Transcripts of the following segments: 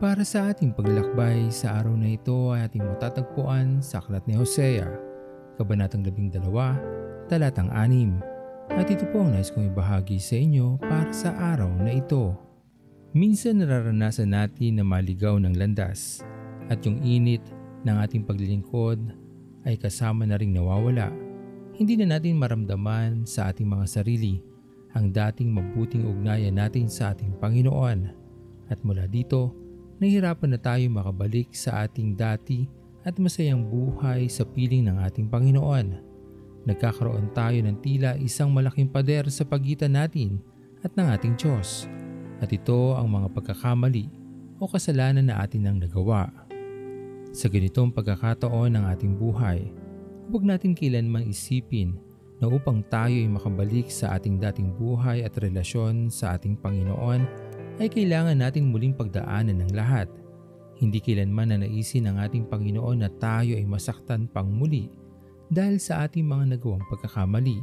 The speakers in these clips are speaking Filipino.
Para sa ating paglalakbay sa araw na ito ay ating matatagpuan sa Aklat ni Hosea, Kabanatang 12, Talatang 6. At ito po ang nais kong ibahagi sa inyo para sa araw na ito. Minsan nararanasan natin na maligaw ng landas at yung init ng ating paglilingkod ay kasama na ring nawawala. Hindi na natin maramdaman sa ating mga sarili ang dating mabuting ugnayan natin sa ating Panginoon. At mula dito, nahihirapan na tayo makabalik sa ating dati at masayang buhay sa piling ng ating Panginoon. Nagkakaroon tayo ng tila isang malaking pader sa pagitan natin at ng ating Diyos. At ito ang mga pagkakamali o kasalanan na atin ang nagawa. Sa ganitong pagkakataon ng ating buhay, huwag natin kailanman isipin na upang tayo ay makabalik sa ating dating buhay at relasyon sa ating Panginoon ay kailangan natin muling pagdaanan ng lahat. Hindi kailanman na naisin ng ating Panginoon na tayo ay masaktan pang muli dahil sa ating mga nagawang pagkakamali.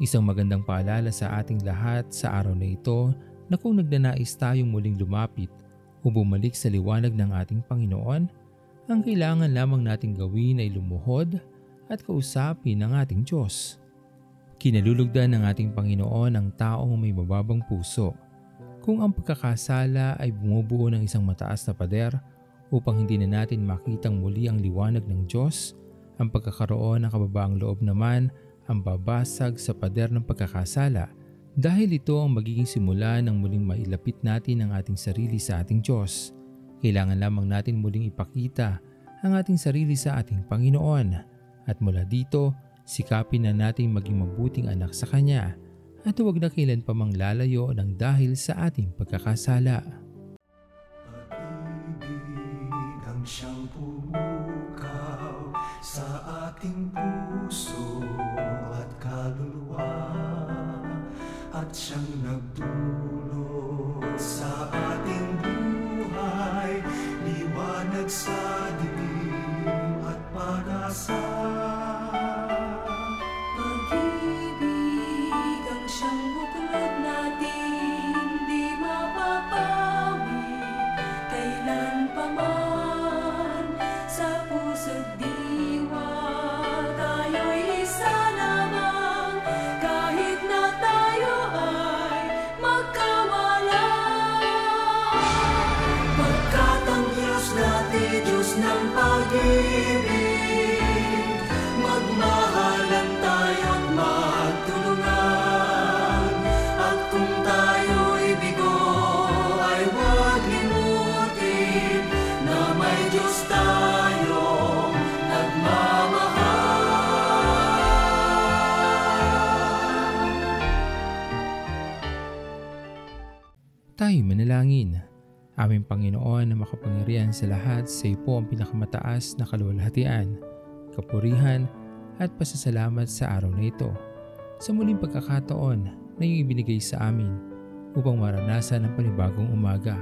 Isang magandang paalala sa ating lahat sa araw na ito na kung nagnanais tayong muling lumapit o bumalik sa liwanag ng ating Panginoon, ang kailangan lamang nating gawin ay lumuhod at kausapin ang ating Diyos. Kinalulugdan ng ating Panginoon ang taong may mababang puso kung ang pagkakasala ay bumubuo ng isang mataas na pader upang hindi na natin makitang muli ang liwanag ng Diyos, ang pagkakaroon ng kababaang loob naman ang babasag sa pader ng pagkakasala. Dahil ito ang magiging simula ng muling mailapit natin ang ating sarili sa ating Diyos. Kailangan lamang natin muling ipakita ang ating sarili sa ating Panginoon. At mula dito, sikapin na natin maging mabuting anak sa Kanya at huwag na kailan pa mang lalayo ng dahil sa ating pagkakasala. Pag-ibig ang siyang pumukaw sa ating puso at kaluluwa at siyang nagdulot sa ating buhay liwanag sa Tayo manalangin. Aming Panginoon na makapangyarihan sa lahat sa iyo ang pinakamataas na kaluwalhatian, kapurihan at pasasalamat sa araw na ito. Sa muling pagkakataon na iyong ibinigay sa amin upang maranasan ang panibagong umaga.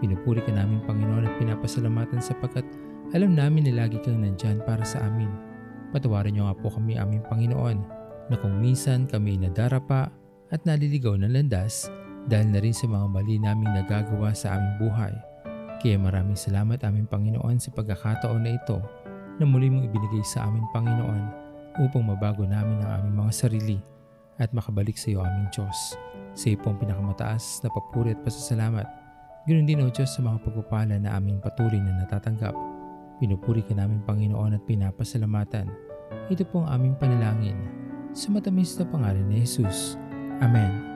Pinupuri ka namin Panginoon at pinapasalamatan sapagkat alam namin na lagi kang nandyan para sa amin. Patawarin niyo nga po kami aming Panginoon na kung minsan kami nadarapa at naliligaw ng landas dahil na rin sa mga mali naming nagagawa sa aming buhay. Kaya maraming salamat aming Panginoon sa pagkakataon na ito na muli mong ibinigay sa aming Panginoon upang mabago namin ang aming mga sarili at makabalik sa iyo aming Diyos. Sa iyo pong pinakamataas na papuri at pasasalamat. Ganoon din o Diyos sa mga pagpapala na aming patuloy na natatanggap. Pinupuri ka namin Panginoon at pinapasalamatan. Ito po ang aming panalangin. Sa matamis na pangalan ni Jesus. Amen.